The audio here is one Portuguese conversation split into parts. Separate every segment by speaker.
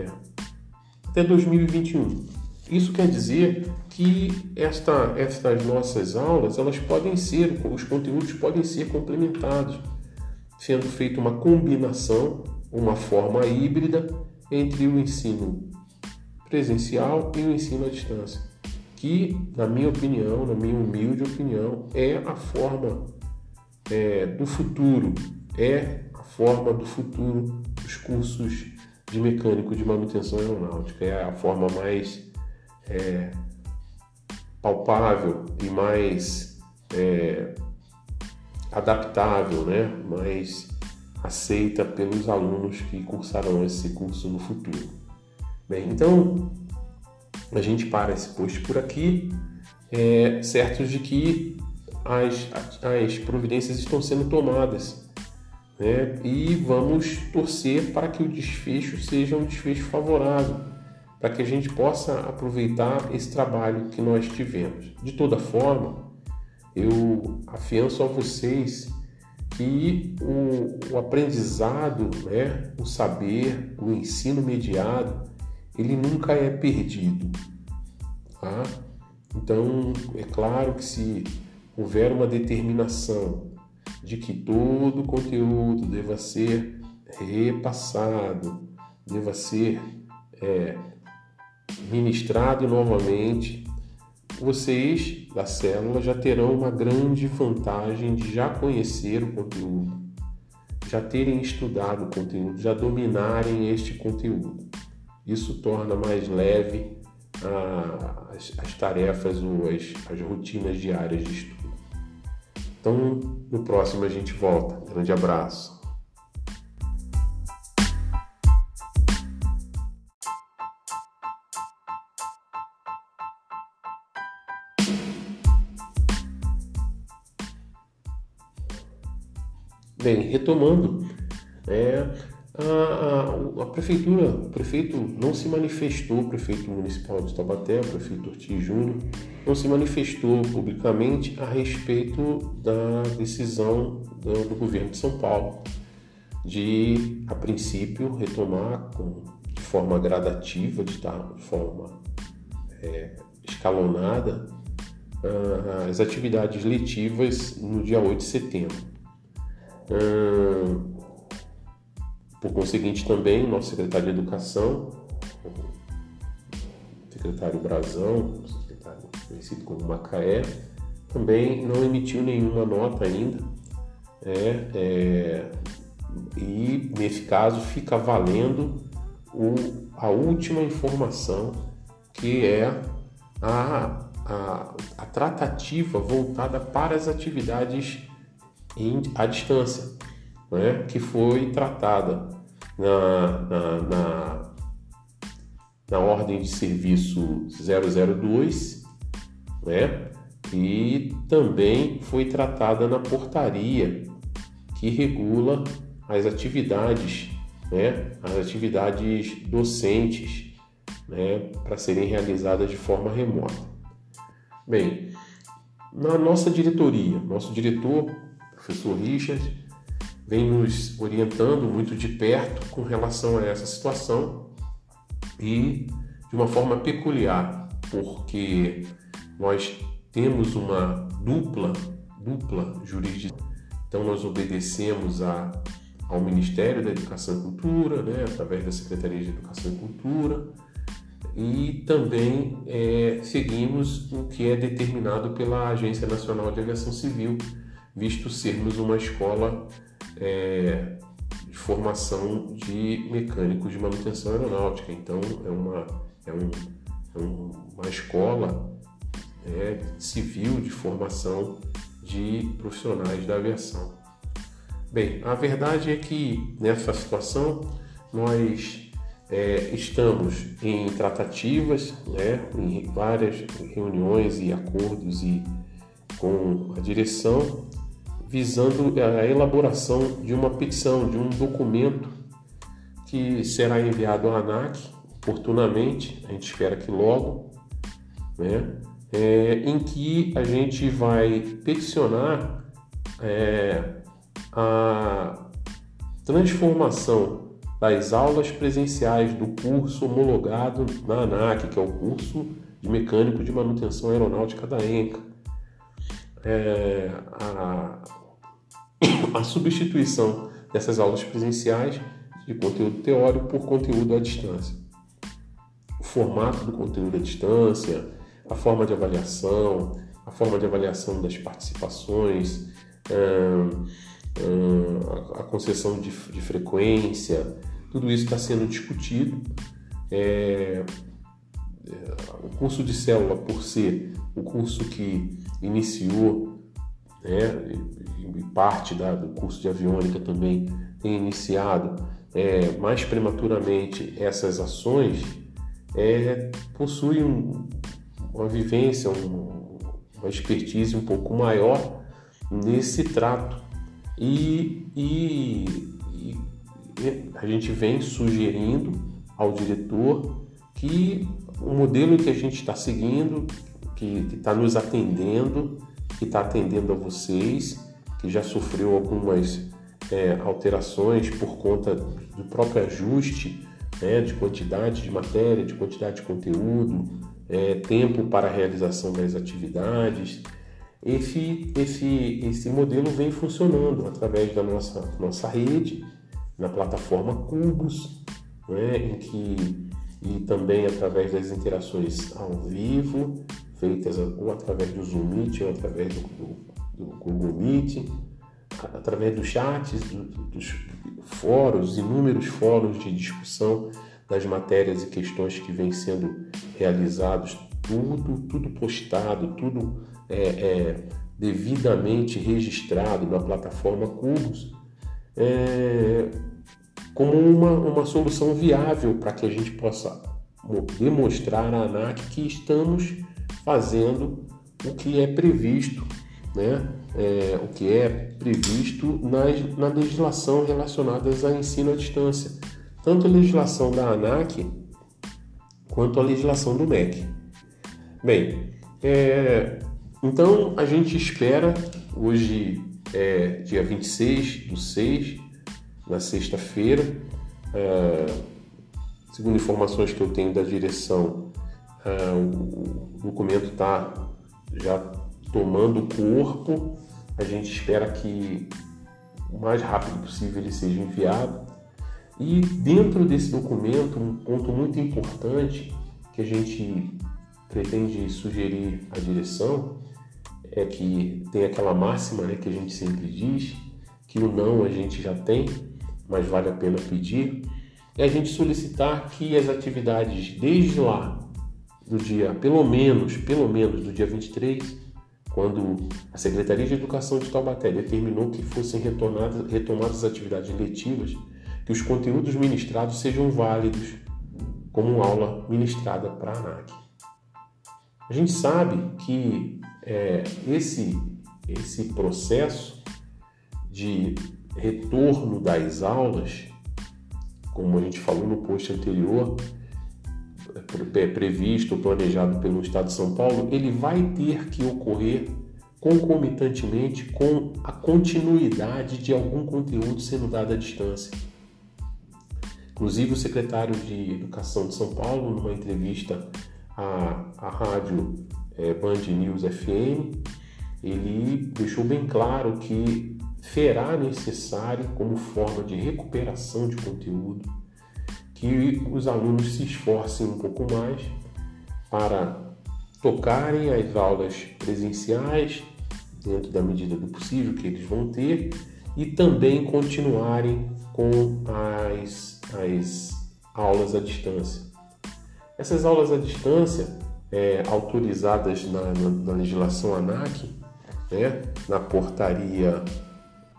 Speaker 1: É, até 2021. Isso quer dizer que esta, estas nossas aulas elas podem ser, os conteúdos podem ser complementados, sendo feita uma combinação, uma forma híbrida entre o ensino presencial e o ensino à distância, que, na minha opinião, na minha humilde opinião, é a forma é, do futuro, é a forma do futuro dos cursos de mecânico de manutenção aeronáutica, é a forma mais é, palpável e mais é, adaptável, né? mais aceita pelos alunos que cursarão esse curso no futuro. Bem, então a gente para esse post por aqui, é, certos de que as, as providências estão sendo tomadas. Né? E vamos torcer para que o desfecho seja um desfecho favorável para que a gente possa aproveitar esse trabalho que nós tivemos. De toda forma, eu afianço a vocês que o, o aprendizado, né, o saber, o ensino mediado, ele nunca é perdido. Tá? Então, é claro que se houver uma determinação de que todo o conteúdo deva ser repassado, deva ser é, ministrado novamente, vocês da célula já terão uma grande vantagem de já conhecer o conteúdo, já terem estudado o conteúdo, já dominarem este conteúdo. Isso torna mais leve as, as, tarefas ou as, as rotinas diárias de estudo. Então, no próximo a gente volta. Grande abraço. Bem, retomando, é, a, a, a, prefeitura, o prefeito não se manifestou, o prefeito municipal de Taubaté, o prefeito Ortiz Júnior, não se manifestou publicamente a respeito da decisão do, do governo de São Paulo de, a princípio, retomar com, de forma gradativa, de, de forma é, escalonada, as atividades letivas no dia 8 de setembro. Hum, por conseguinte, também nosso secretário de Educação, secretário Brazão, secretário conhecido como Macaé, também não emitiu nenhuma nota ainda. É, é, e nesse caso fica valendo o, a última informação que é a, a, a tratativa voltada para as atividades em, à distância, né, que foi tratada na, na, na, na ordem de serviço 002, né, e também foi tratada na portaria que regula as atividades, né, as atividades docentes, né, para serem realizadas de forma remota. Bem, na nossa diretoria, nosso diretor professor Richard, vem nos orientando muito de perto com relação a essa situação e de uma forma peculiar, porque nós temos uma dupla, dupla jurisdição. Então nós obedecemos a, ao Ministério da Educação e Cultura, né, através da Secretaria de Educação e Cultura, e também é, seguimos o que é determinado pela Agência Nacional de Aviação Civil, visto sermos uma escola é, de formação de mecânicos de manutenção aeronáutica. Então, é uma, é um, é uma escola é, civil de formação de profissionais da aviação. Bem, a verdade é que nessa situação nós é, estamos em tratativas, né, em várias reuniões e acordos e com a direção visando a elaboração de uma petição, de um documento que será enviado à ANAC oportunamente, a gente espera que logo, né? É, em que a gente vai peticionar é, a transformação das aulas presenciais do curso homologado na ANAC, que é o curso de mecânico de manutenção aeronáutica da ENCA. É, a, a substituição dessas aulas presenciais de conteúdo teórico por conteúdo à distância. O formato do conteúdo à distância, a forma de avaliação, a forma de avaliação das participações, a concessão de, frequência, tudo isso está sendo discutido. É, é, o curso de célula, por ser o curso que iniciou, né, e parte da, do curso de aviônica também tem iniciado é, mais prematuramente essas ações, é, possui um, uma vivência, um, uma expertise um pouco maior nesse trato. E, e, e, a gente vem sugerindo ao diretor que o modelo que a gente está seguindo, que está nos atendendo, que está atendendo a vocês, que já sofreu algumas é, alterações por conta do próprio ajuste né, de quantidade de matéria, de quantidade de conteúdo, é, tempo para a realização das atividades. Esse, esse, esse modelo vem funcionando através da nossa, nossa rede, na plataforma Cubos, né, em que, e também através das interações ao vivo, feitas ou através do Zoom Meet ou através do, do, do Google Meet, através dos chats, do, dos fóruns, inúmeros fóruns de discussão das matérias e questões que vêm sendo realizados, tudo, tudo postado, tudo é, é, devidamente registrado na plataforma Cubos, é, como uma, uma solução viável para que a gente possa demonstrar à ANAC que estamos fazendo o que é previsto né, é, o que é previsto na, na legislação relacionada a ensino à distância, tanto a legislação da ANAC quanto a legislação do MEC. Bem, é, então a gente espera, hoje é dia 26 do 6, na sexta-feira, é, segundo informações que eu tenho da direção, o documento está já tomando corpo. A gente espera que o mais rápido possível ele seja enviado. E dentro desse documento, um ponto muito importante que a gente pretende sugerir à direção é que tem aquela máxima né, que a gente sempre diz, que o não a gente já tem, mas vale a pena pedir, é a gente solicitar que as atividades desde lá, do dia, pelo menos, pelo menos do dia 23, quando a Secretaria de Educação de Taubaté determinou que fossem retomadas, retomadas as atividades letivas, que os conteúdos ministrados sejam válidos como aula ministrada para a ANAC. A gente sabe que é, esse, esse processo de retorno das aulas, como a gente falou no post anterior, previsto, planejado pelo Estado de São Paulo, ele vai ter que ocorrer concomitantemente com a continuidade de algum conteúdo sendo dado à distância. Inclusive, o secretário de Educação de São Paulo, numa entrevista à, à rádio é, Band News FM, ele deixou bem claro que será necessário, como forma de recuperação de conteúdo, que os alunos se esforcem um pouco mais para tocarem as aulas presenciais dentro da medida do possível que eles vão ter e também continuarem com as, as aulas à distância. Essas aulas à distância, é, autorizadas na, na, na legislação ANAC, né, na portaria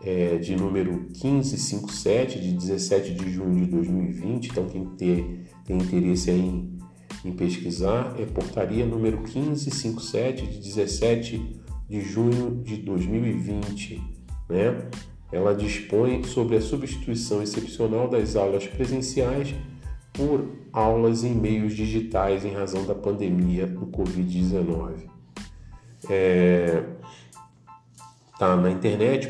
Speaker 1: é, de número 1557, de 17 de junho de 2020. Então, quem ter, tem interesse em, em pesquisar, é portaria número 1557, de 17 de junho de 2020. Né? Ela dispõe sobre a substituição excepcional das aulas presenciais por aulas em meios digitais em razão da pandemia do Covid-19. É, tá na internet